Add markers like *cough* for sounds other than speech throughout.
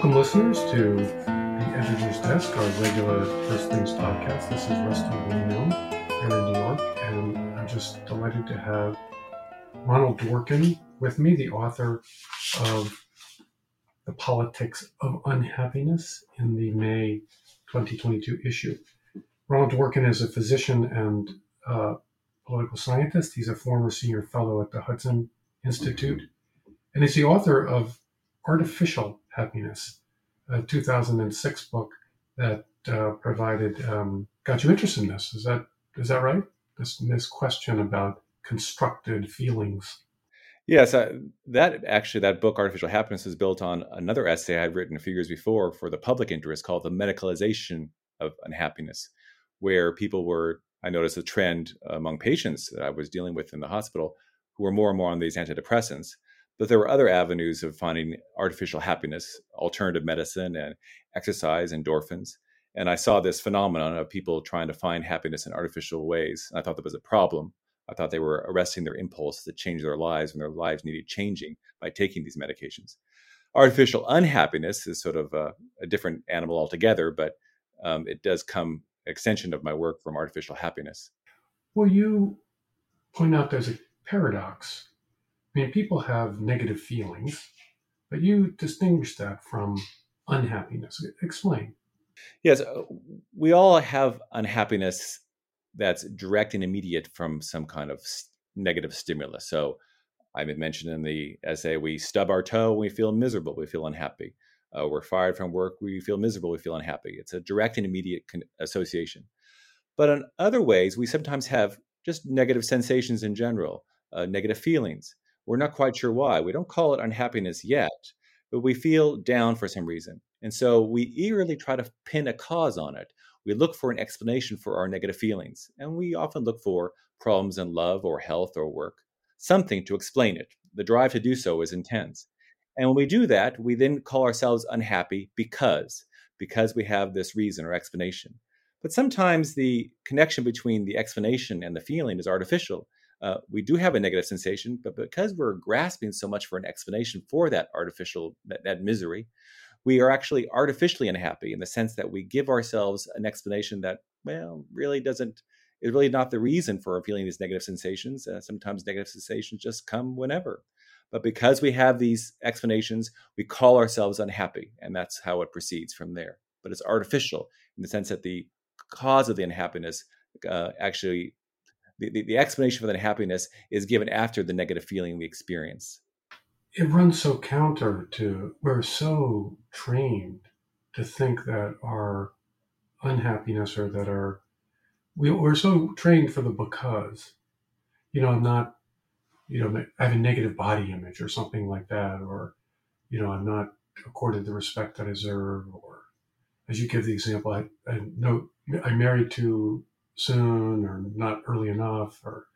Welcome, listeners, to the Editor's Desk, our regular First Things podcast. This is Rusty William here in New York, and I'm just delighted to have Ronald Dworkin with me, the author of The Politics of Unhappiness in the May 2022 issue. Ronald Dworkin is a physician and uh, political scientist. He's a former senior fellow at the Hudson Institute, and he's the author of Artificial Happiness, a 2006 book that uh, provided um, got you interested in this. Is that is that right? This this question about constructed feelings. Yes, uh, that actually that book, Artificial Happiness, is built on another essay I had written a few years before for the public interest called "The Medicalization of Unhappiness," where people were. I noticed a trend among patients that I was dealing with in the hospital who were more and more on these antidepressants but there were other avenues of finding artificial happiness, alternative medicine and exercise, endorphins. And I saw this phenomenon of people trying to find happiness in artificial ways. I thought that was a problem. I thought they were arresting their impulse to change their lives when their lives needed changing by taking these medications. Artificial unhappiness is sort of a, a different animal altogether, but um, it does come extension of my work from artificial happiness. Well, you point out there's a paradox I mean, people have negative feelings, but you distinguish that from unhappiness. Explain. Yes, uh, we all have unhappiness that's direct and immediate from some kind of negative stimulus. So, I mentioned in the essay, we stub our toe, we feel miserable, we feel unhappy. Uh, we're fired from work, we feel miserable, we feel unhappy. It's a direct and immediate con- association. But in other ways, we sometimes have just negative sensations in general, uh, negative feelings. We're not quite sure why. We don't call it unhappiness yet, but we feel down for some reason. And so we eagerly try to pin a cause on it. We look for an explanation for our negative feelings, and we often look for problems in love or health or work, something to explain it. The drive to do so is intense. And when we do that, we then call ourselves unhappy because because we have this reason or explanation. But sometimes the connection between the explanation and the feeling is artificial uh, we do have a negative sensation, but because we're grasping so much for an explanation for that artificial that, that misery, we are actually artificially unhappy in the sense that we give ourselves an explanation that well really doesn't is really not the reason for feeling these negative sensations. Uh, sometimes negative sensations just come whenever. But because we have these explanations, we call ourselves unhappy, and that's how it proceeds from there. But it's artificial in the sense that the cause of the unhappiness uh, actually the, the, explanation for that happiness is given after the negative feeling we experience. It runs so counter to we're so trained to think that our unhappiness or that our we, we're so trained for the because you know i'm not you know i have a negative body image or something like that or you know i'm not accorded the respect i deserve or as you give the example i, I know i'm married to soon or not early enough or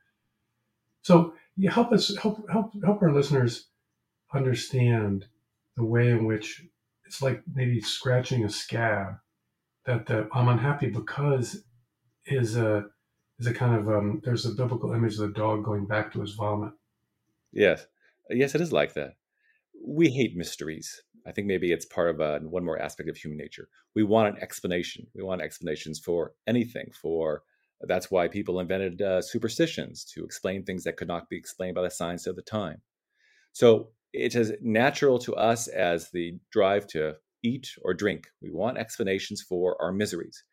so you help us help help help our listeners understand the way in which it's like maybe scratching a scab that the I'm unhappy because is a is a kind of um, there's a biblical image of the dog going back to his vomit. Yes, yes, it is like that. We hate mysteries. I think maybe it's part of a, one more aspect of human nature. We want an explanation. We want explanations for anything, for that's why people invented uh, superstitions to explain things that could not be explained by the science of the time. So it is natural to us as the drive to eat or drink. We want explanations for our miseries.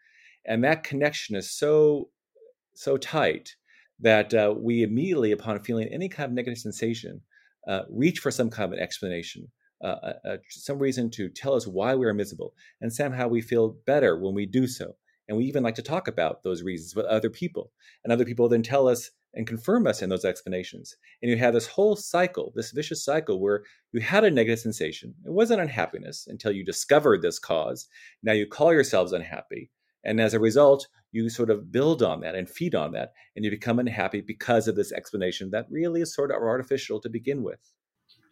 And that connection is so, so tight that uh, we immediately, upon feeling any kind of negative sensation, uh, reach for some kind of an explanation, uh, uh, uh some reason to tell us why we are miserable. And somehow we feel better when we do so. And we even like to talk about those reasons with other people. And other people then tell us and confirm us in those explanations. And you have this whole cycle, this vicious cycle where you had a negative sensation. It wasn't unhappiness until you discovered this cause. Now you call yourselves unhappy. And as a result, you sort of build on that and feed on that. And you become unhappy because of this explanation that really is sort of artificial to begin with.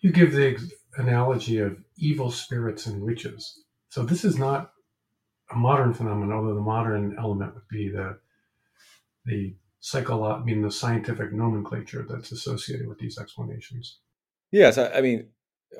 You give the analogy of evil spirits and witches. So this is not a modern phenomenon, although the modern element would be the the psycholo- I mean the scientific nomenclature that's associated with these explanations. Yes, I, I mean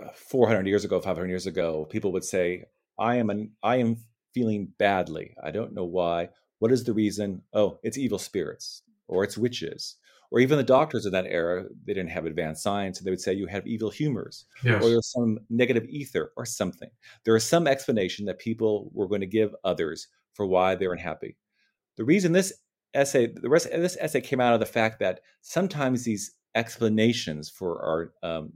uh, 400 years ago, 500 years ago, people would say, "I am an I am feeling badly. I don't know why. What is the reason? Oh, it's evil spirits, or it's witches." Or even the doctors of that era, they didn't have advanced science, so they would say you have evil humors, yes. or there's some negative ether, or something. There is some explanation that people were going to give others for why they're unhappy. The reason this essay, the rest of this essay came out of the fact that sometimes these explanations for our um,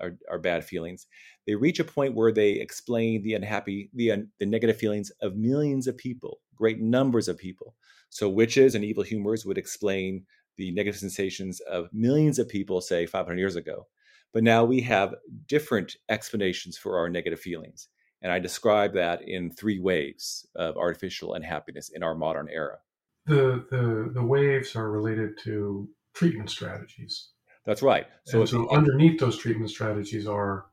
our, our, bad feelings, they reach a point where they explain the unhappy, the, the negative feelings of millions of people, great numbers of people. So witches and evil humors would explain the negative sensations of millions of people, say 500 years ago. But now we mm-hmm. have different explanations for our negative feelings. And I describe that in three waves of artificial unhappiness in our modern era. The, the, the waves are related to treatment strategies. That's right. So, so underneath those treatment strategies are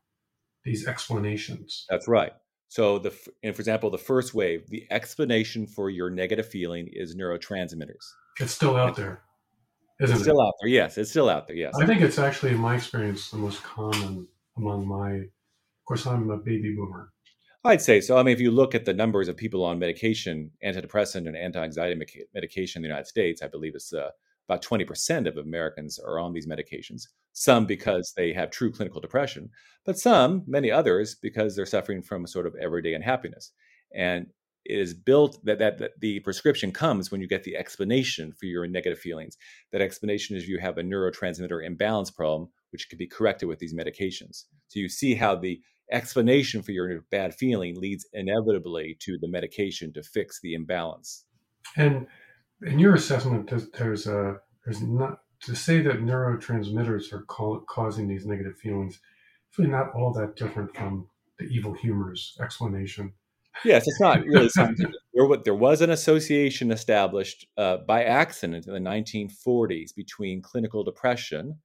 these explanations. That's right. So the and for example, the first wave, the explanation for your negative feeling is neurotransmitters. It's still out there. Isn't it's still out there. Yes, it's still out there. Yes. I think it's actually, in my experience, the most common among my. Of course, I'm a baby boomer. I'd say so. I mean, if you look at the numbers of people on medication, antidepressant and anti-anxiety medication in the United States, I believe it's uh, about 20% of Americans are on these medications, some because they have true clinical depression, but some, many others, because they're suffering from a sort of everyday unhappiness. And it is built that, that, that the prescription comes when you get the explanation for your negative feelings. That explanation is you have a neurotransmitter imbalance problem, which can be corrected with these medications. So you see how the explanation for your bad feeling leads inevitably to the medication to fix the imbalance. And in your assessment, there's, a there's not to say that neurotransmitters are causing these negative feelings. It's really not all that different from the evil humors explanation. Yes, it's not really there, there was an association established uh, by accident in the 1940s between clinical depression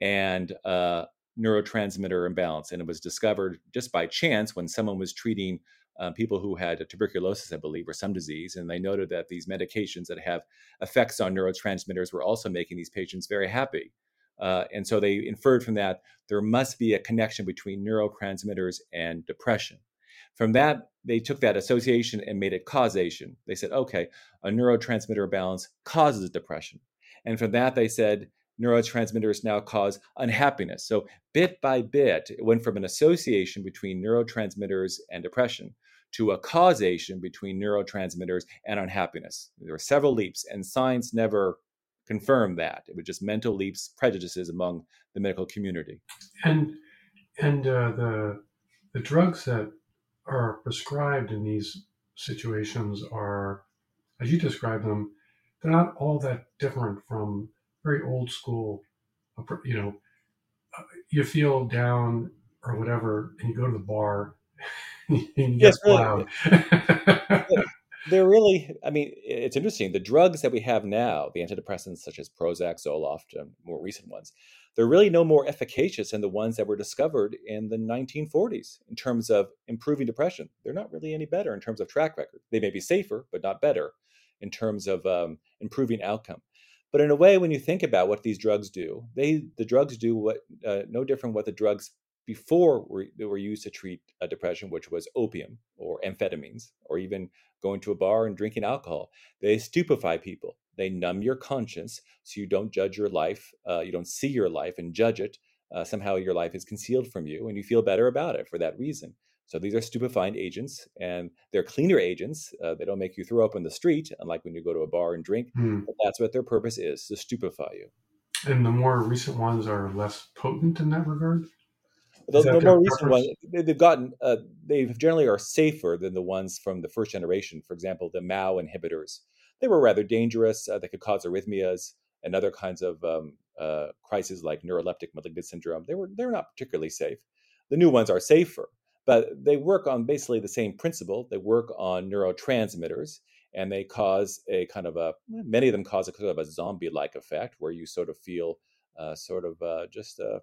and uh, neurotransmitter imbalance, and it was discovered just by chance when someone was treating um, people who had tuberculosis, I believe, or some disease, and they noted that these medications that have effects on neurotransmitters were also making these patients very happy. Uh, and so they inferred from that there must be a connection between neurotransmitters and depression. From that, they took that association and made it causation. They said, okay, a neurotransmitter balance causes depression. And from that, they said neurotransmitters now cause unhappiness. So, bit by bit, it went from an association between neurotransmitters and depression to a causation between neurotransmitters and unhappiness. There were several leaps, and science never confirmed that. It was just mental leaps, prejudices among the medical community. And and uh, the the drugs that are prescribed in these situations are, as you describe them, they're not all that different from very old school. You know, uh, you feel down or whatever, and you go to the bar *laughs* and you yes, get really. *laughs* they're really, I mean, it's interesting. The drugs that we have now, the antidepressants such as Prozac, Zoloft, and more recent ones, they're really no more efficacious than the ones that were discovered in the 1940s in terms of improving depression. They're not really any better in terms of track record. They may be safer, but not better in terms of um, improving outcome. But in a way, when you think about what these drugs do, they the drugs do what uh, no different what the drugs before were, were used to treat a depression, which was opium or amphetamines, or even going to a bar and drinking alcohol. They stupefy people. They numb your conscience so you don't judge your life, uh, you don't see your life and judge it. Uh, somehow your life is concealed from you, and you feel better about it for that reason. So these are stupefying agents, and they're cleaner agents. Uh, they don't make you throw up in the street, unlike when you go to a bar and drink. Mm. But that's what their purpose is to stupefy you. And the more recent ones are less potent in that regard. The, the more recent ones, they've gotten, uh, they generally are safer than the ones from the first generation. For example, the MAO inhibitors. They were rather dangerous. Uh, they could cause arrhythmias and other kinds of um, uh, crises like neuroleptic malignant syndrome. They were they're not particularly safe. The new ones are safer, but they work on basically the same principle. They work on neurotransmitters, and they cause a kind of a many of them cause a kind of a zombie-like effect where you sort of feel uh, sort of uh, just uh,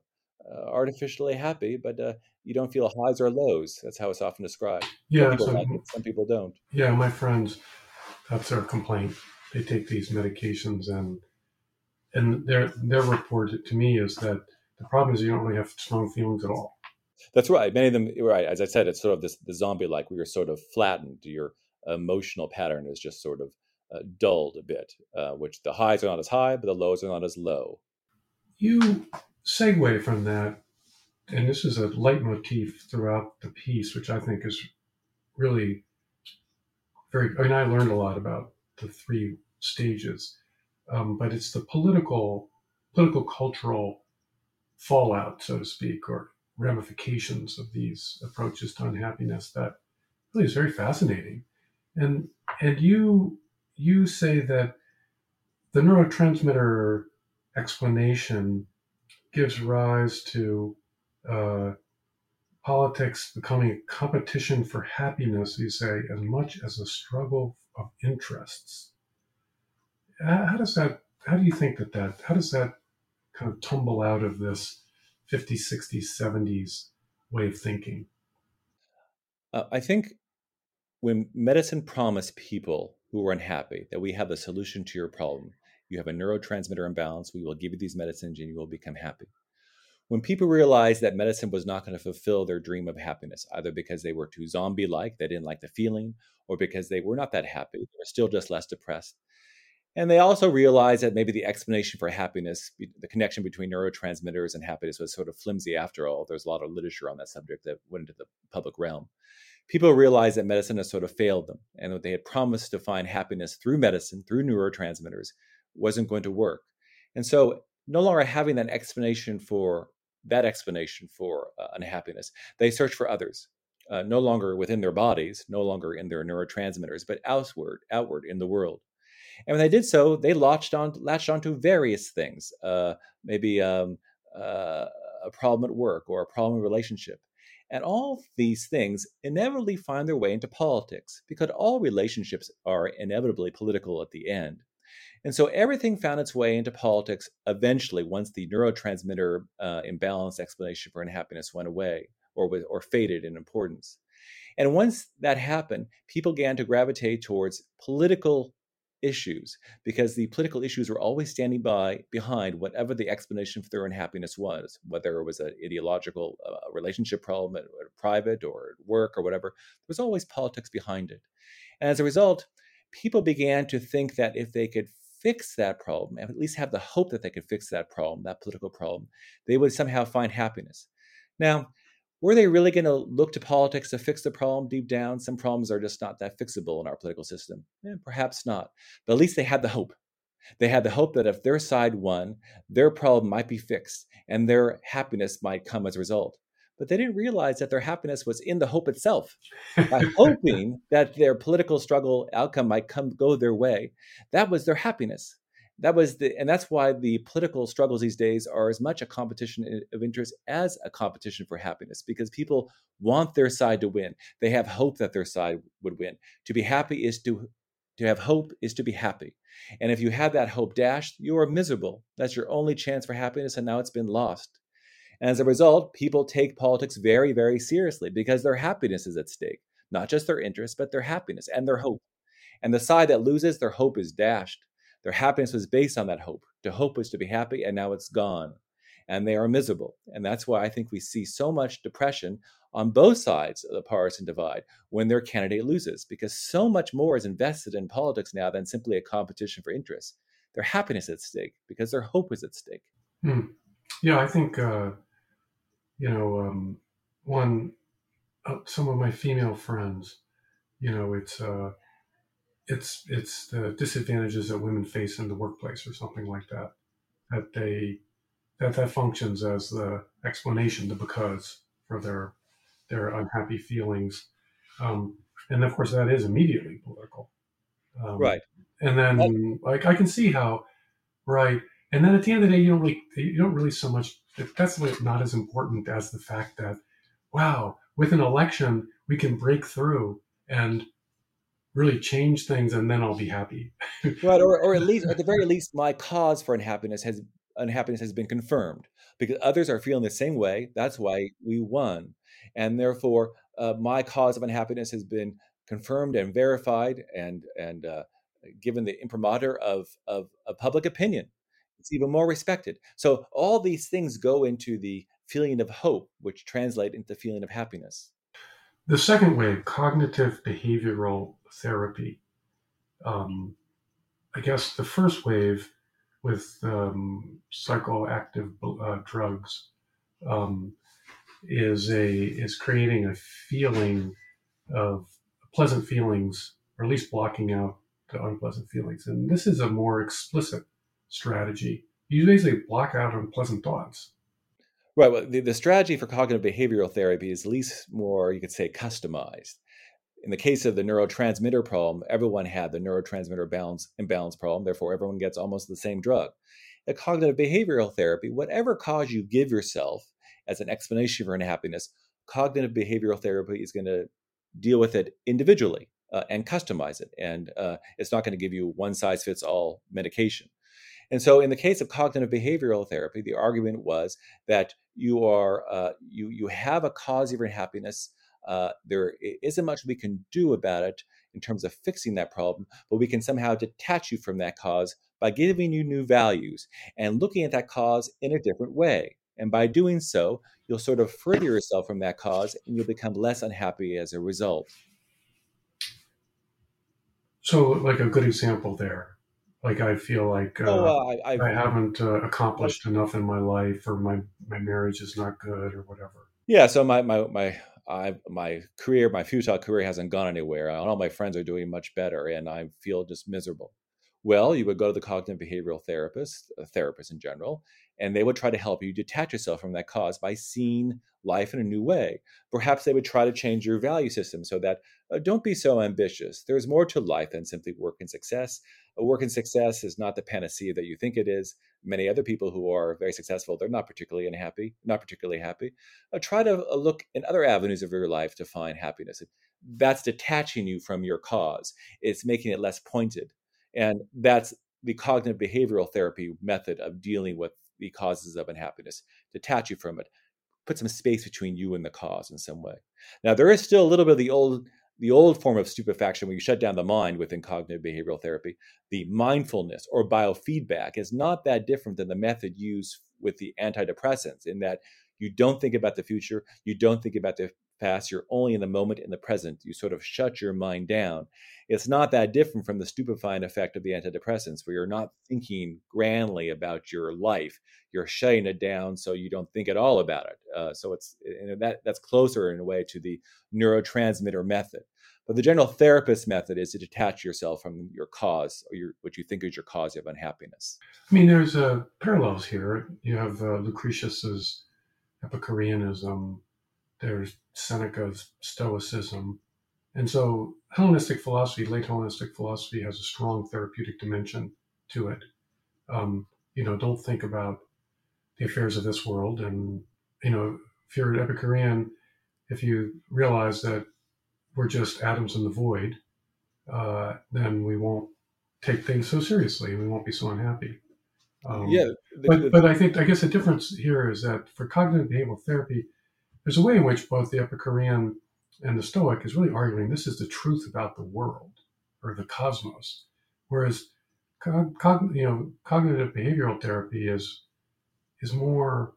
uh, artificially happy, but uh, you don't feel highs or lows. That's how it's often described. Yeah, some people, so, like it, some people don't. Yeah, my friends, that's their complaint. They take these medications, and and their their report to me is that the problem is you don't really have strong feelings at all. That's right. Many of them, right? As I said, it's sort of this the zombie-like. We are sort of flattened. Your emotional pattern is just sort of uh, dulled a bit, uh, which the highs are not as high, but the lows are not as low. You segue from that, and this is a leitmotif throughout the piece, which I think is really very. I mean, I learned a lot about the three stages, um, but it's the political, political, cultural fallout, so to speak, or ramifications of these approaches to unhappiness that really is very fascinating. And and you you say that the neurotransmitter explanation gives rise to uh, politics becoming a competition for happiness, you say, as much as a struggle of interests. How does that, how do you think that that, how does that kind of tumble out of this 50s, 60s, 70s way of thinking? Uh, I think when medicine promised people who were unhappy that we have a solution to your problem, you have a neurotransmitter imbalance, we will give you these medicines and you will become happy. When people realized that medicine was not going to fulfill their dream of happiness, either because they were too zombie like, they didn't like the feeling, or because they were not that happy, they were still just less depressed, and they also realized that maybe the explanation for happiness, the connection between neurotransmitters and happiness, was sort of flimsy after all. There's a lot of literature on that subject that went into the public realm. People realized that medicine has sort of failed them, and what they had promised to find happiness through medicine, through neurotransmitters, wasn't going to work. And so, no longer having that explanation for that explanation for uh, unhappiness, they search for others. Uh, no longer within their bodies, no longer in their neurotransmitters, but outward, outward in the world. And when they did so, they latched on latched onto various things, uh, maybe um, uh, a problem at work or a problem in relationship. And all these things inevitably find their way into politics because all relationships are inevitably political at the end. And so everything found its way into politics eventually once the neurotransmitter uh, imbalance explanation for unhappiness went away or, or faded in importance. And once that happened, people began to gravitate towards political issues because the political issues were always standing by behind whatever the explanation for their unhappiness was, whether it was an ideological uh, relationship problem at, at private or at work or whatever. There was always politics behind it. And as a result, people began to think that if they could fix that problem, and at least have the hope that they could fix that problem, that political problem, they would somehow find happiness. Now, were they really going to look to politics to fix the problem deep down? Some problems are just not that fixable in our political system. Eh, perhaps not. But at least they had the hope. They had the hope that if their side won, their problem might be fixed and their happiness might come as a result. But they didn't realize that their happiness was in the hope itself. By *laughs* hoping that their political struggle outcome might come go their way, that was their happiness. That was the and that's why the political struggles these days are as much a competition of interest as a competition for happiness because people want their side to win. They have hope that their side would win. To be happy is to to have hope is to be happy. And if you have that hope dashed you are miserable. That's your only chance for happiness and now it's been lost and as a result people take politics very very seriously because their happiness is at stake not just their interests, but their happiness and their hope and the side that loses their hope is dashed their happiness was based on that hope. To hope was to be happy, and now it's gone. And they are miserable. And that's why I think we see so much depression on both sides of the partisan divide when their candidate loses, because so much more is invested in politics now than simply a competition for interests. Their happiness at stake because their hope is at stake. Hmm. Yeah, I think, uh, you know, um, one, uh, some of my female friends, you know, it's, uh, it's it's the disadvantages that women face in the workplace or something like that that they that that functions as the explanation the because for their their unhappy feelings. Um, and of course that is immediately political. Um, right. and then like i can see how right and then at the end of the day you don't really you don't really so much that's not as important as the fact that wow with an election we can break through and really change things and then I'll be happy. *laughs* right. Or, or at least, at the very least, my cause for unhappiness has unhappiness has been confirmed because others are feeling the same way. That's why we won. And therefore, uh, my cause of unhappiness has been confirmed and verified and, and uh, given the imprimatur of, of, of public opinion. It's even more respected. So all these things go into the feeling of hope, which translate into the feeling of happiness. The second wave, cognitive behavioral therapy. Um, I guess the first wave with um, psychoactive uh, drugs um, is a is creating a feeling of pleasant feelings, or at least blocking out the unpleasant feelings. And this is a more explicit strategy. You basically block out unpleasant thoughts. Right. Well, the, the strategy for cognitive behavioral therapy is at least more, you could say, customized. In the case of the neurotransmitter problem, everyone had the neurotransmitter balance imbalance problem. Therefore, everyone gets almost the same drug. In cognitive behavioral therapy, whatever cause you give yourself as an explanation for unhappiness, cognitive behavioral therapy is going to deal with it individually uh, and customize it. And uh, it's not going to give you one size fits all medication. And so, in the case of cognitive behavioral therapy, the argument was that you are uh, you you have a cause of your unhappiness. Uh, there isn't much we can do about it in terms of fixing that problem, but we can somehow detach you from that cause by giving you new values and looking at that cause in a different way. And by doing so, you'll sort of further yourself from that cause and you'll become less unhappy as a result. So, like a good example there, like I feel like uh, oh, uh, I, I, haven't uh, accomplished enough in my life, or my my marriage is not good, or whatever. Yeah. So my my my I my career, my futile career hasn't gone anywhere. All my friends are doing much better, and I feel just miserable. Well, you would go to the cognitive behavioral therapist, a therapist in general, and they would try to help you detach yourself from that cause by seeing life in a new way. Perhaps they would try to change your value system so that uh, don't be so ambitious. There's more to life than simply work and success. A work and success is not the panacea that you think it is. Many other people who are very successful, they're not particularly unhappy, not particularly happy. Uh, try to uh, look in other avenues of your life to find happiness. That's detaching you from your cause. It's making it less pointed. And that's the cognitive behavioral therapy method of dealing with the causes of unhappiness, detach you from it, put some space between you and the cause in some way. Now, there is still a little bit of the old the old form of stupefaction where you shut down the mind within cognitive behavioral therapy. The mindfulness or biofeedback is not that different than the method used with the antidepressants in that you don't think about the future, you don't think about the past, you're only in the moment in the present. You sort of shut your mind down. It's not that different from the stupefying effect of the antidepressants, where you're not thinking grandly about your life. You're shutting it down so you don't think at all about it. Uh, so it's that that's closer in a way to the neurotransmitter method. But the general therapist method is to detach yourself from your cause or your, what you think is your cause of unhappiness. I mean, there's uh, parallels here. You have uh, Lucretius's Epicureanism, there's Seneca's Stoicism. And so Hellenistic philosophy, late Hellenistic philosophy, has a strong therapeutic dimension to it. Um, you know, don't think about the affairs of this world. And, you know, if you're an Epicurean, if you realize that we're just atoms in the void, uh, then we won't take things so seriously and we won't be so unhappy. Um, yeah. The, but, the, but I think, I guess the difference here is that for cognitive behavioral therapy, there's a way in which both the Epicurean and the Stoic is really arguing this is the truth about the world or the cosmos, whereas cog, you know cognitive behavioral therapy is is more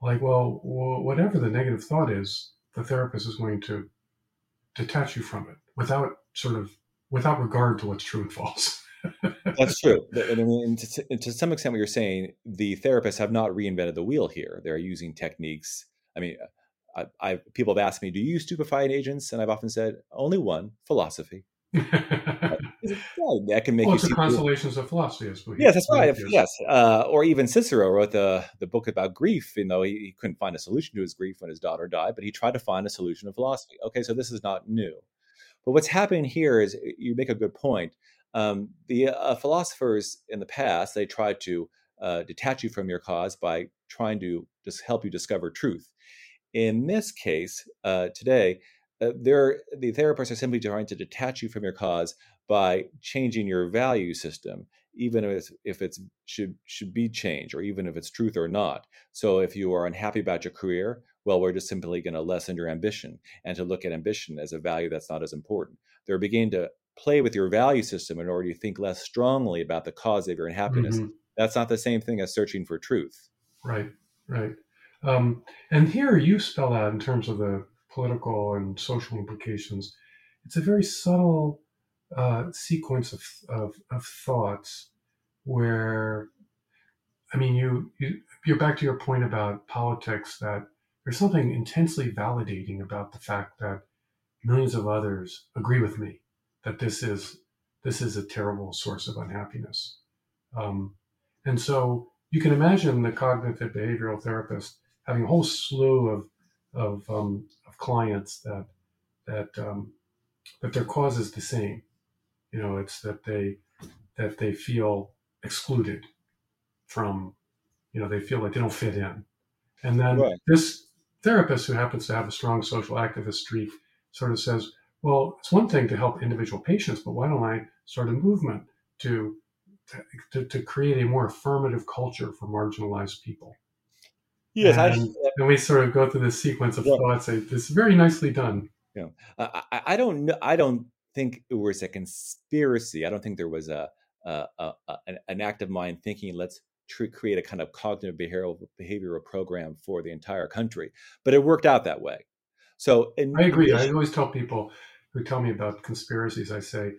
like well whatever the negative thought is, the therapist is going to detach you from it without sort of without regard to what's true and false. *laughs* That's true. Mean, to, to, some extent, what you're saying, the therapists have not reinvented the wheel here. They're using techniques. I mean, I, I, people have asked me, "Do you use stupefying agents?" And I've often said, "Only one: philosophy." *laughs* that can make well, you the consolations of philosophy, I Yes, that's right. Yes, uh, or even Cicero wrote the the book about grief. You know, he, he, couldn't find a solution to his grief when his daughter died, but he tried to find a solution of philosophy. Okay, so this is not new. But what's happening here is you make a good point. Um, the uh, philosophers in the past they tried to uh, detach you from your cause by trying to just help you discover truth. In this case, uh, today, uh, the therapists are simply trying to detach you from your cause by changing your value system, even if, if it should should be changed, or even if it's truth or not. So, if you are unhappy about your career, well, we're just simply going to lessen your ambition and to look at ambition as a value that's not as important. They're beginning to play with your value system in order to think less strongly about the cause of your unhappiness. Mm-hmm. That's not the same thing as searching for truth. Right, right. Um, and here you spell out in terms of the political and social implications. It's a very subtle uh, sequence of, of, of thoughts where, I mean, you, you you're back to your point about politics that there's something intensely validating about the fact that millions of others agree with me that this is this is a terrible source of unhappiness. Um, and so you can imagine the cognitive behavioral therapist having a whole slew of of, um, of clients that that um, that their cause is the same. You know, it's that they that they feel excluded from. You know, they feel like they don't fit in. And then right. this therapist, who happens to have a strong social activist streak, sort of says, "Well, it's one thing to help individual patients, but why don't I start a movement to to, to create a more affirmative culture for marginalized people?" Yes, and, I, and we sort of go through this sequence of yeah. thoughts. It's very nicely done. Yeah, I, I don't know. I don't think it was a conspiracy. I don't think there was a, a, a an active mind thinking let's tr- create a kind of cognitive behavioral behavioral program for the entire country. But it worked out that way. So I agree. I always tell people who tell me about conspiracies, I say,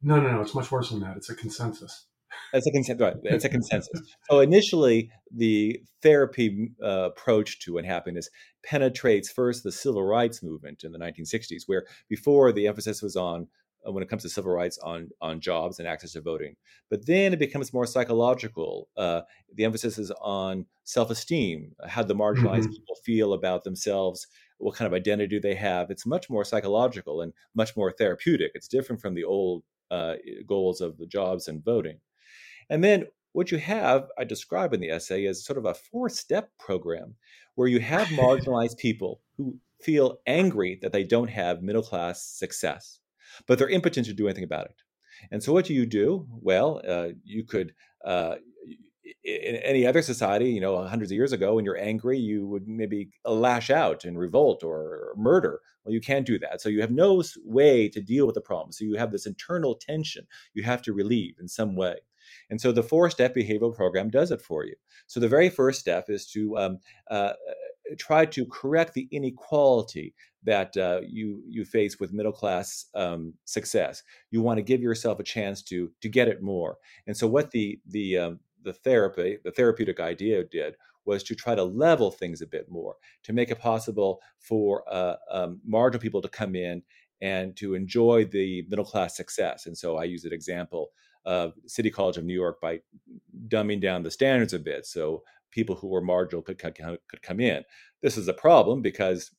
no, no, no. It's much worse than that. It's a consensus. It's a consensus. Right. It's a consensus. so initially, the therapy uh, approach to unhappiness penetrates first the civil rights movement in the 1960s, where before the emphasis was on uh, when it comes to civil rights on on jobs and access to voting. But then it becomes more psychological. Uh, the emphasis is on self esteem, how the marginalized mm-hmm. people feel about themselves, what kind of identity do they have. It's much more psychological and much more therapeutic. It's different from the old uh, goals of the jobs and voting. And then what you have, I describe in the essay, is sort of a four step program where you have *laughs* marginalized people who feel angry that they don't have middle class success, but they're impotent to do anything about it. And so, what do you do? Well, uh, you could, uh, in any other society, you know, hundreds of years ago, when you're angry, you would maybe lash out and revolt or murder. Well, you can't do that. So you have no way to deal with the problem. So you have this internal tension you have to relieve in some way. And so the four step behavioral program does it for you. So the very first step is to um, uh, try to correct the inequality that uh, you you face with middle class um, success. You want to give yourself a chance to to get it more. And so what the the um, the therapy the therapeutic idea did was to try to level things a bit more, to make it possible for uh, um, marginal people to come in and to enjoy the middle class success. And so I use an example of City College of New York by dumbing down the standards a bit so people who were marginal could, could, could come in. This is a problem because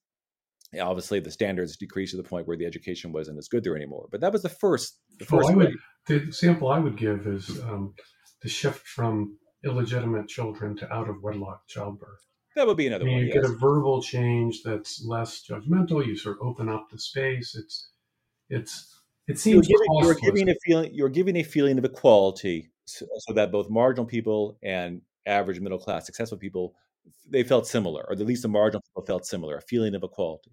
obviously the standards decreased to the point where the education wasn't as good there anymore. But that was the first. The first well, would, the example I would give is um, the shift from illegitimate children to out of wedlock childbirth. That would be another I mean, one. You yes. get a verbal change that's less judgmental. You sort of open up the space. It's it's it seems you're giving, you're giving, a feeling you're giving a feeling of equality so, so, that both marginal people and average middle class successful people they felt similar or at least the marginal people felt similar a feeling of equality.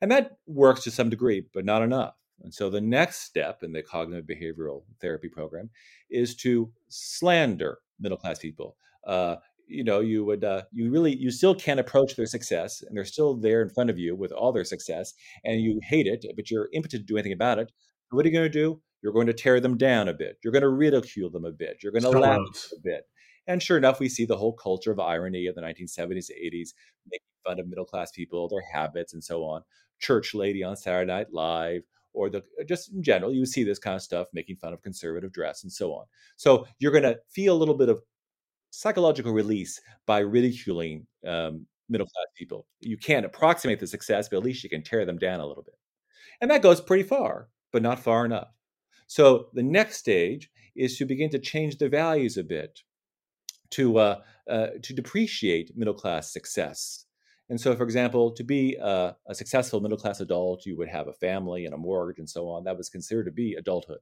And that works to some degree but not enough. And so the next step in the cognitive behavioral therapy program is to slander middle class people. Uh, you know you would uh, you really you still can't approach their success and they're still there in front of you with all their success and you hate it but you're impotent to do anything about it what are you going to do? You're going to tear them down a bit. You're going to ridicule them a bit. You're going to laugh a bit. And sure enough, we see the whole culture of irony of the 1970s, 80s, making fun of middle class people, their habits, and so on. Church lady on Saturday Night Live, or the just in general, you see this kind of stuff, making fun of conservative dress and so on. So you're going to feel a little bit of psychological release by ridiculing um, middle class people. You can't approximate the success, but at least you can tear them down a little bit. And that goes pretty far but not far enough. So the next stage is to begin to change the values a bit, to uh, uh, to depreciate middle class success. And so, for example, to be a, a successful middle class adult, you would have a family and a mortgage and so on. That was considered to be adulthood.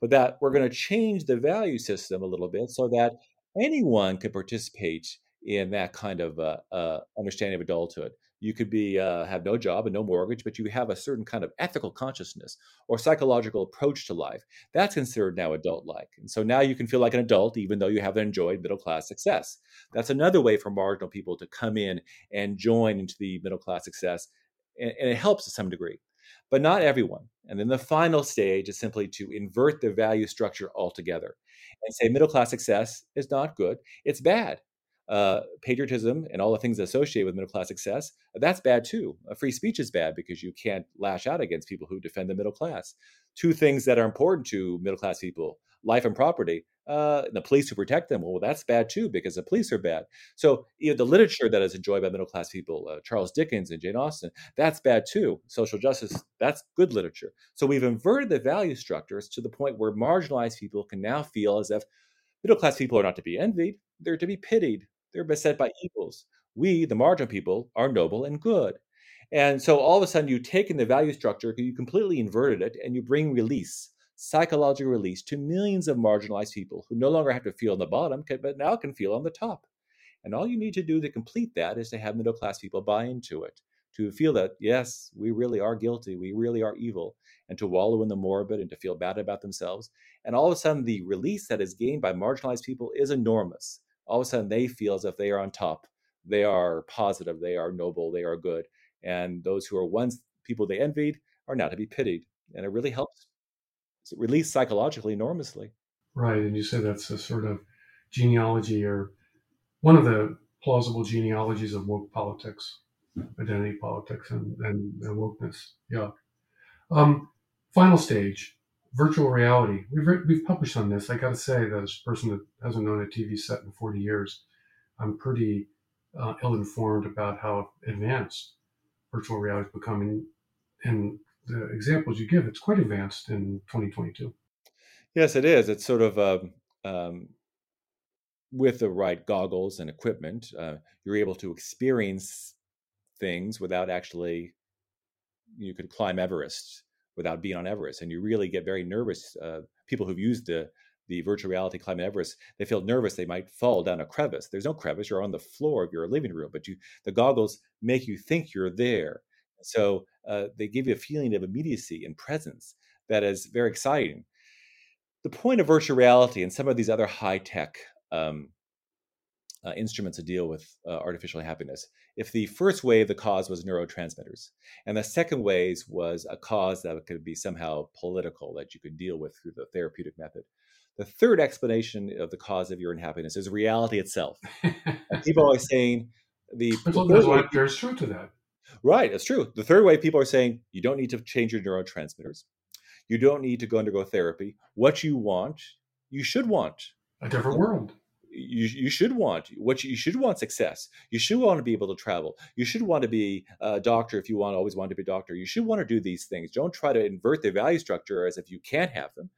But that we're going to change the value system a little bit so that anyone could participate in that kind of uh, uh, understanding of adulthood. You could be uh, have no job and no mortgage, but you have a certain kind of ethical consciousness or psychological approach to life. That's considered now adult-like, and so now you can feel like an adult even though you haven't enjoyed middle-class success. That's another way for marginal people to come in and join into the middle-class success, and, and it helps to some degree, but not everyone. And then the final stage is simply to invert the value structure altogether and say middle class success is not good, it's bad. Uh, patriotism and all the things associated with middle class success, that's bad too. Free speech is bad because you can't lash out against people who defend the middle class. Two things that are important to middle class people life and property uh, the police who protect them. Well, that's bad too because the police are bad. So you know, the literature that is enjoyed by middle class people, uh, Charles Dickens and Jane Austen, that's bad too. Social justice, that's good literature. So we've inverted the value structures to the point where marginalized people can now feel as if middle class people are not to be envied; they're to be pitied. They're beset by evils. We, the marginal people, are noble and good. And so all of a sudden, you've taken the value structure, you completely inverted it, and you bring release psychological release to millions of marginalized people who no longer have to feel on the bottom, but now can feel on the top. And all you need to do to complete that is to have middle class people buy into it, to feel that, yes, we really are guilty, we really are evil, and to wallow in the morbid and to feel bad about themselves. And all of a sudden, the release that is gained by marginalized people is enormous. All of a sudden, they feel as if they are on top, they are positive, they are noble, they are good. And those who are once people they envied are now to be pitied. And it really helps released psychologically enormously. Right, and you say that's a sort of genealogy or one of the plausible genealogies of woke politics, identity politics, and, and, and wokeness. Yeah. Um, final stage, virtual reality. We've re- we've published on this. I got to say, that as a person that hasn't known a TV set in 40 years, I'm pretty uh, ill-informed about how advanced virtual reality is becoming. And the examples you give, it's quite advanced in 2022. Yes, it is. It's sort of um, um, with the right goggles and equipment, uh, you're able to experience things without actually. You could climb Everest without being on Everest, and you really get very nervous. Uh, people who've used the the virtual reality climb Everest, they feel nervous they might fall down a crevice. There's no crevice; you're on the floor of your living room, but you the goggles make you think you're there, so uh, they give you a feeling of immediacy and presence that is very exciting. The point of virtual reality and some of these other high tech um, uh, instruments to deal with uh, artificial happiness. If the first wave, the cause was neurotransmitters, and the second wave was a cause that could be somehow political that you could deal with through the therapeutic method. The third explanation of the cause of your unhappiness is reality itself. people are always saying the. there's truth to that. Right, it's true. The third way people are saying you don't need to change your neurotransmitters. You don't need to go undergo therapy. What you want, you should want a different world. You, you should want what you, you should want success. You should want to be able to travel. You should want to be a doctor if you want always want to be a doctor. You should want to do these things. Don't try to invert the value structure as if you can't have them.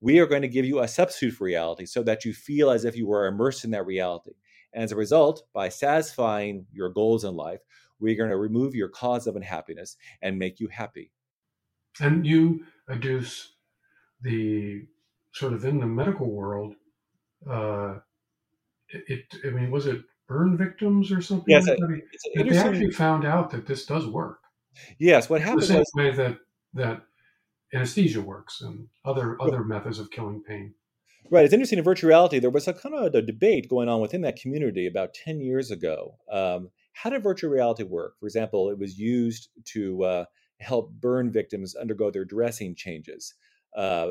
We are going to give you a substitute for reality so that you feel as if you were immersed in that reality. And as a result, by satisfying your goals in life, we're going to remove your cause of unhappiness and make you happy. And you adduce the sort of in the medical world, uh, it, I mean, was it burn victims or something? Yes, like that? they actually found out that this does work. Yes, what happened the same was, way that that anesthesia works and other other methods of killing pain. Right. It's interesting in virtual reality. There was a kind of a debate going on within that community about ten years ago. Um, how did virtual reality work? For example, it was used to uh, help burn victims undergo their dressing changes. Uh, uh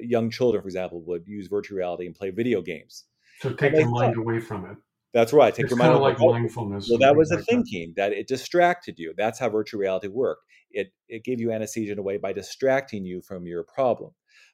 young children, for example, would use virtual reality and play video games. So take your mind away from it. That's right. Take it's your mind away. like mindfulness. Well, that was the like thinking that. that it distracted you. That's how virtual reality worked. It it gave you anesthesia in a way by distracting you from your problem.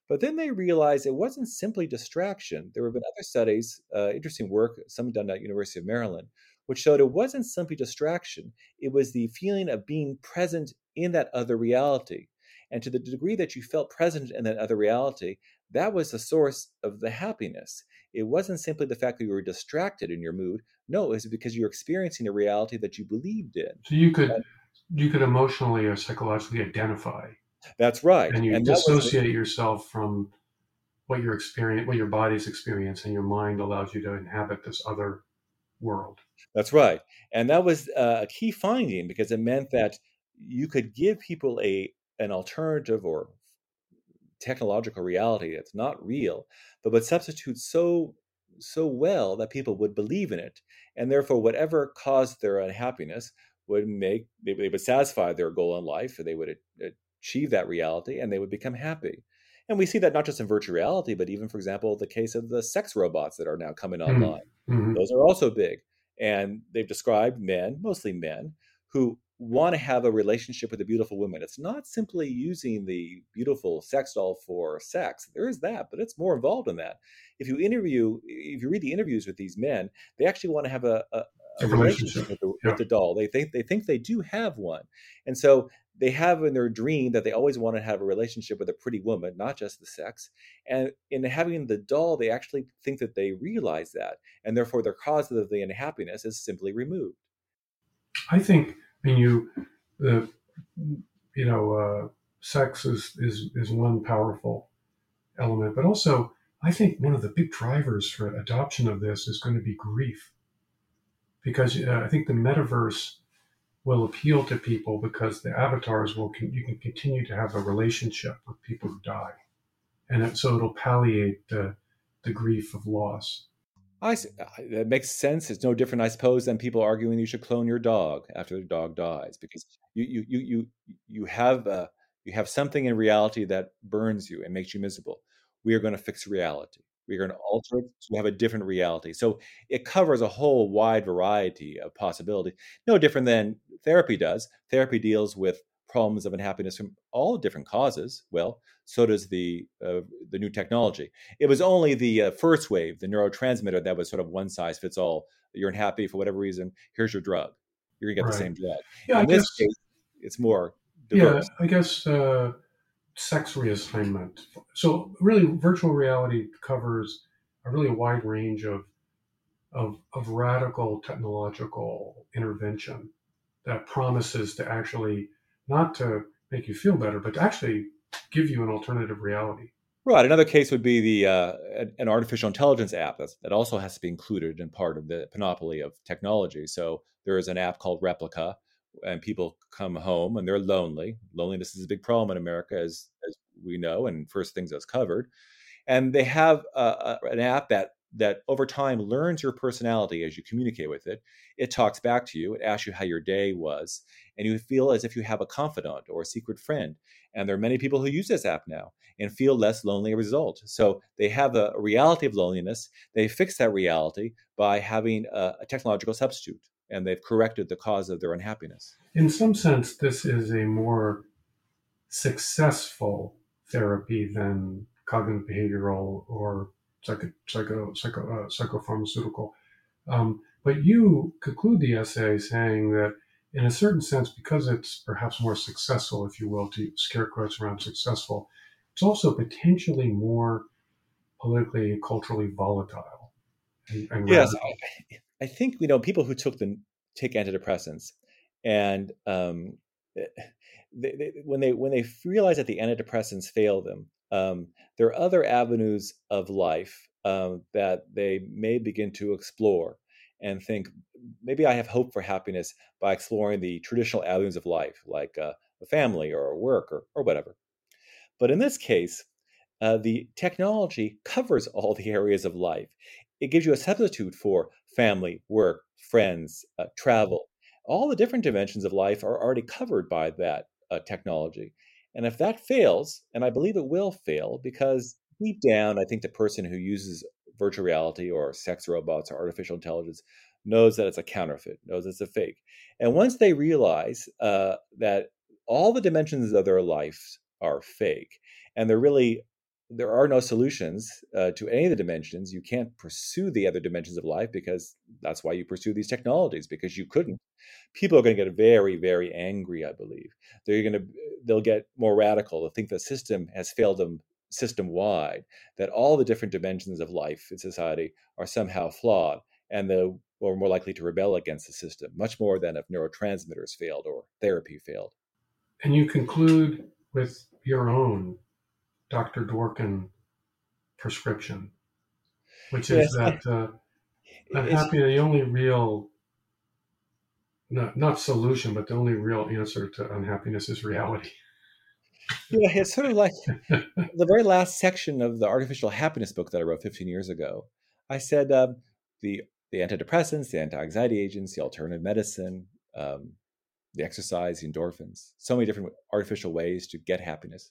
But then they realized it wasn't simply distraction. There have been other studies, uh, interesting work, some done at University of Maryland, which showed it wasn't simply distraction, it was the feeling of being present in that other reality. And to the degree that you felt present in that other reality, that was the source of the happiness. It wasn't simply the fact that you were distracted in your mood. No, it was because you're experiencing a reality that you believed in. So you could and, you could emotionally or psychologically identify. That's right. And you and dissociate yourself from what your experience what your body's experiencing. And your mind allows you to inhabit this other world. That's right. And that was uh, a key finding because it meant that you could give people a an alternative or technological reality that's not real, but would substitute so so well that people would believe in it, and therefore whatever caused their unhappiness would make they, they would satisfy their goal in life, and they would achieve that reality, and they would become happy. And we see that not just in virtual reality, but even, for example, the case of the sex robots that are now coming mm-hmm. online. Mm-hmm. Those are also big. And they've described men, mostly men, who want to have a relationship with a beautiful woman. It's not simply using the beautiful sex doll for sex. There is that, but it's more involved in that. If you interview, if you read the interviews with these men, they actually want to have a, a, a relationship with the, yeah. with the, doll. They think they think they do have one, and so they have in their dream that they always want to have a relationship with a pretty woman, not just the sex. And in having the doll, they actually think that they realize that, and therefore their cause of the unhappiness is simply removed. I think mean you the you know uh, sex is is is one powerful element, but also I think one of the big drivers for adoption of this is going to be grief, because uh, I think the metaverse will appeal to people because the avatars will you can continue to have a relationship with people who die, and it, so it'll palliate the the grief of loss. I that makes sense. It's no different, I suppose, than people arguing you should clone your dog after the dog dies because you you you you you have uh, you have something in reality that burns you and makes you miserable. We are going to fix reality. We're going to alter it to have a different reality. So it covers a whole wide variety of possibilities. No different than therapy does. Therapy deals with problems of unhappiness from all different causes. Well, so does the uh, the new technology. It was only the uh, first wave, the neurotransmitter, that was sort of one size fits all. You're unhappy for whatever reason. Here's your drug. You're gonna get right. the same drug. Yeah, In I this guess, case, it's more diverse. Yeah, I guess uh, sex reassignment. So really, virtual reality covers a really wide range of of, of radical technological intervention that promises to actually not to make you feel better, but to actually give you an alternative reality. Right. Another case would be the uh, an artificial intelligence app that's, that also has to be included in part of the panoply of technology. So there is an app called Replika, and people come home and they're lonely. Loneliness is a big problem in America, as as we know, and first things that's covered. And they have uh, an app that that over time learns your personality as you communicate with it. It talks back to you, it asks you how your day was, and you feel as if you have a confidant or a secret friend. And there are many people who use this app now and feel less lonely as a result. So they have a, reality of loneliness. They fix that reality by having a, a technological substitute, and they've corrected the cause of their unhappiness. In some sense, this is a more successful therapy than cognitive behavioral or psycho, psycho, psycho uh, psychopharmaceutical. Um, but you conclude the essay saying that, in a certain sense, because it's perhaps more successful, if you will, to scare quotes around successful, it's also potentially more politically culturally volatile. And, and yes, I, I, think you know people who took the take antidepressants, and um, they, they, when they when they realize that the antidepressants fail them, um, there are other avenues of life um, that they may begin to explore and think maybe I have hope for happiness by exploring the traditional avenues of life, like uh, a family or a work or, or whatever. But in this case, uh, the technology covers *laughs* all the areas of life. It gives you a substitute for family, work, friends, uh, travel. All the different dimensions of life are already covered by that uh, technology. And if that fails, and I believe it will fail, because deep down, I think the person who uses virtual reality or sex robots or artificial intelligence knows that it's a counterfeit, knows it's a fake. And once they realize uh, that all the dimensions of their life are fake, and they're really there are no solutions uh, to any of the dimensions. You can't pursue the other dimensions of life because that's why you pursue these technologies because you couldn't. People are going to get very, very angry. I believe they're going to they'll get more radical. They'll think the system has failed them system wide. That all the different dimensions of life in society are somehow flawed, and the are more likely to rebel against the system, much more than if neurotransmitters failed or therapy failed. And you conclude with your own Dr. Dworkin prescription, which is yes. that uh, *laughs* unhappy. The only real, not not solution, but the only real answer to unhappiness is reality. Yeah, it's sort of like *laughs* the very last section of the artificial happiness book that I wrote 15 years ago. I said um, the the antidepressants, the anti-anxiety agents, the alternative medicine, um, the exercise, the endorphins, so many different artificial ways to get happiness.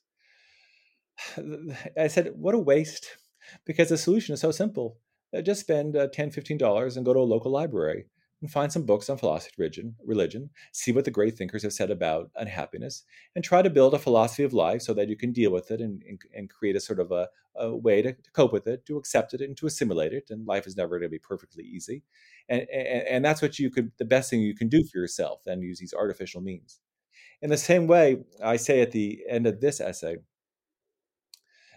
*sighs* I said, what a waste, because the solution is so simple. Uh, just spend uh, $10, $15 and go to a local library and find some books on philosophy religion, religion, see what the great thinkers have said about unhappiness, and try to build a philosophy of life so that you can deal with it and, and, and create a sort of a, a way to, to, cope with it, to accept it, and to assimilate it. And life is never going to be perfectly easy. And, and, and that's what you could, the best thing you can do for yourself, then use these artificial means. In the same way, I say at the end of this essay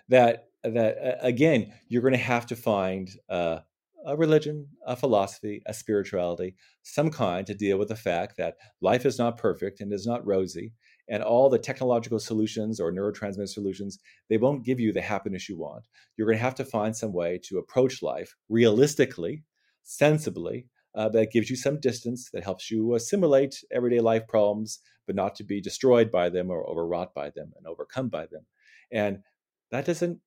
that that uh, again you're going to have to find uh, a religion, a philosophy, a spirituality, some kind to deal with the fact that life is not perfect and is not rosy, and all the technological solutions or neurotransmitter solutions they won't give you the happiness you want. You're going to have to find some way to approach life realistically, sensibly. Uh, that gives you some distance, that helps you assimilate everyday life problems, but not to be destroyed by them or overwrought by them and overcome by them. And that doesn't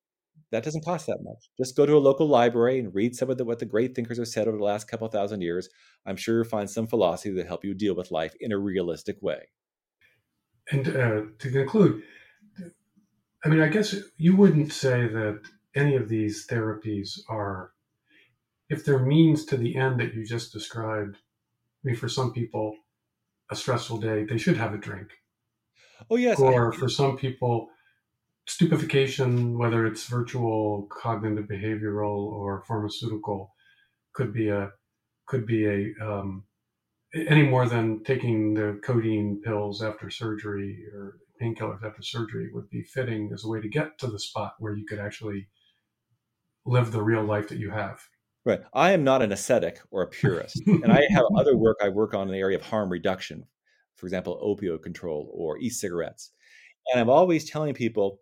that doesn't cost that much. Just go to a local library and read some of the, what the great thinkers have said over the last couple thousand years. I'm sure you'll find some philosophy that help you deal with life in a realistic way. And uh, to conclude, I mean, I guess you wouldn't say that any of these therapies are, if they're means to the end that you just described. I mean, for some people, a stressful day, they should have a drink. Oh yes. Or I, for some people, stupefaction, whether it's virtual, cognitive, behavioral, or pharmaceutical, could be a could be a um, any more than taking the codeine pills after surgery or painkillers after surgery would be fitting as a way to get to the spot where you could actually live the real life that you have. Right. I am not an ascetic or a purist, and I have *laughs* other work I work on in the area of harm reduction, for example, opioid control or e-cigarettes. And I'm always telling people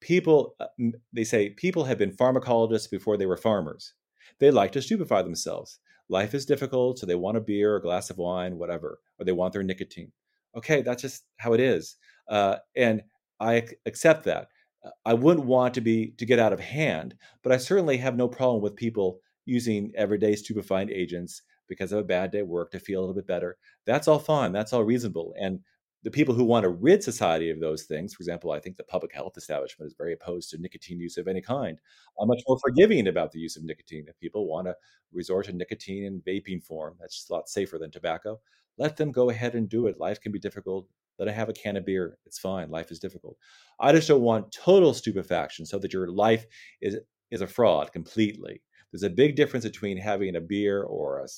people, uh, they say, people have been pharmacologists before they were farmers. They like to stupefy themselves. Life is difficult, so they want a beer, a glass of wine, whatever, or they want their nicotine. Okay, that's just how it is, uh, and I accept that. Uh, I wouldn't want to be to get out of hand, but I certainly have no problem with people using everyday stupefying agents because of a bad day at work to feel a little bit better. That's all fine. That's all reasonable. And the people who want to rid society of those things, for example, I think the public health establishment is very opposed to nicotine use of any kind. I'm much more forgiving about the use of nicotine. If people want to resort to nicotine in vaping form, that's just a lot safer than tobacco. Let them go ahead and do it. Life can be difficult. Let them have a can of beer. It's fine. Life is difficult. I just don't want total stupefaction so that your life is is a fraud completely. There's a big difference between having a beer or a,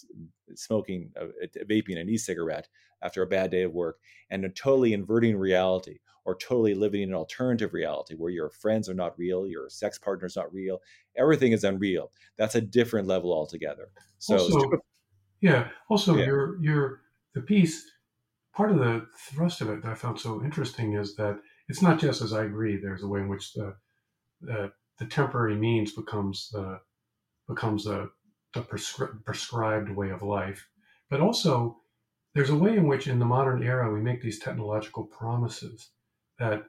smoking, uh, a, a vaping an e-cigarette after a bad day of work, and a totally inverting reality or totally living in an alternative reality where your friends are not real, your sex partner is not real, everything is unreal. That's a different level altogether. So, also, yeah. Also, yeah. your your the piece. Part of the thrust of it that I found so interesting is that it's not just as I agree. There's a way in which the the, the temporary means becomes the becomes a, a prescri- prescribed way of life. But also, there's a way in which, in the modern era, we make these technological promises that,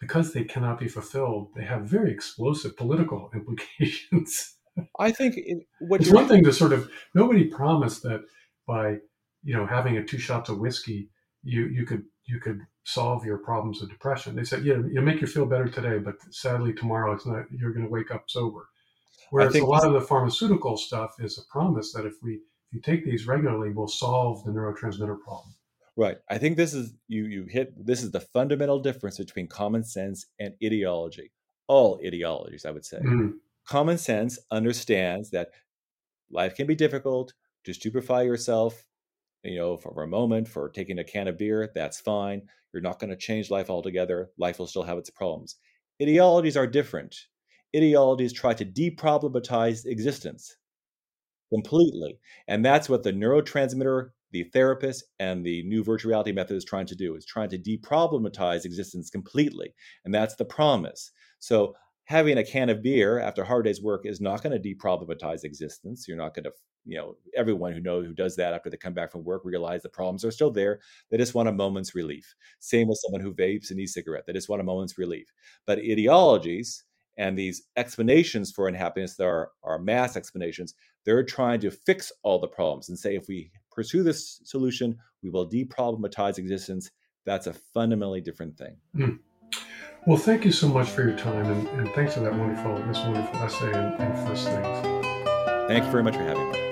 because they cannot be fulfilled, they have very explosive political *laughs* implications. I think it, it's one thing to sort of nobody promised that by you know having a two shots of whiskey you you could you could solve your problems of depression. They said, yeah, it'll make you feel better today, but sadly tomorrow it's not. You're going to wake up sober. Whereas a lot of the pharmaceutical stuff is a promise that if we if you take these regularly, we'll solve the neurotransmitter problem. Right. I think this is you you hit this is the fundamental difference between common sense and ideology. All ideologies, I would say. Mm-hmm. Common sense understands that life can be difficult. To stupefy yourself, you know, for, for a moment, for taking a can of beer, that's fine. You're not going to change life altogether. Life will still have its problems. Ideologies are different ideologies try to deproblematize existence completely. And that's what the neurotransmitter, the therapist, and the new virtual reality method is trying to do, is trying to deproblematize existence completely. And that's the promise. So having a can of beer after a hard day's work is not going to deproblematize existence. You're not going to, you know, everyone who knows who does that after they come back from work realize the problems are still there. They just want a moment's relief. Same with someone who vapes an e-cigarette. They just want a moment's relief. But ideologies and these explanations for unhappiness that are, are mass explanations, they're trying to fix all the problems and say if we pursue this solution, we will deproblematize existence. That's a fundamentally different thing. Mm. Well, thank you so much for your time, and, and thanks for that wonderful, this wonderful essay and, and first things. Thank you very much for having me.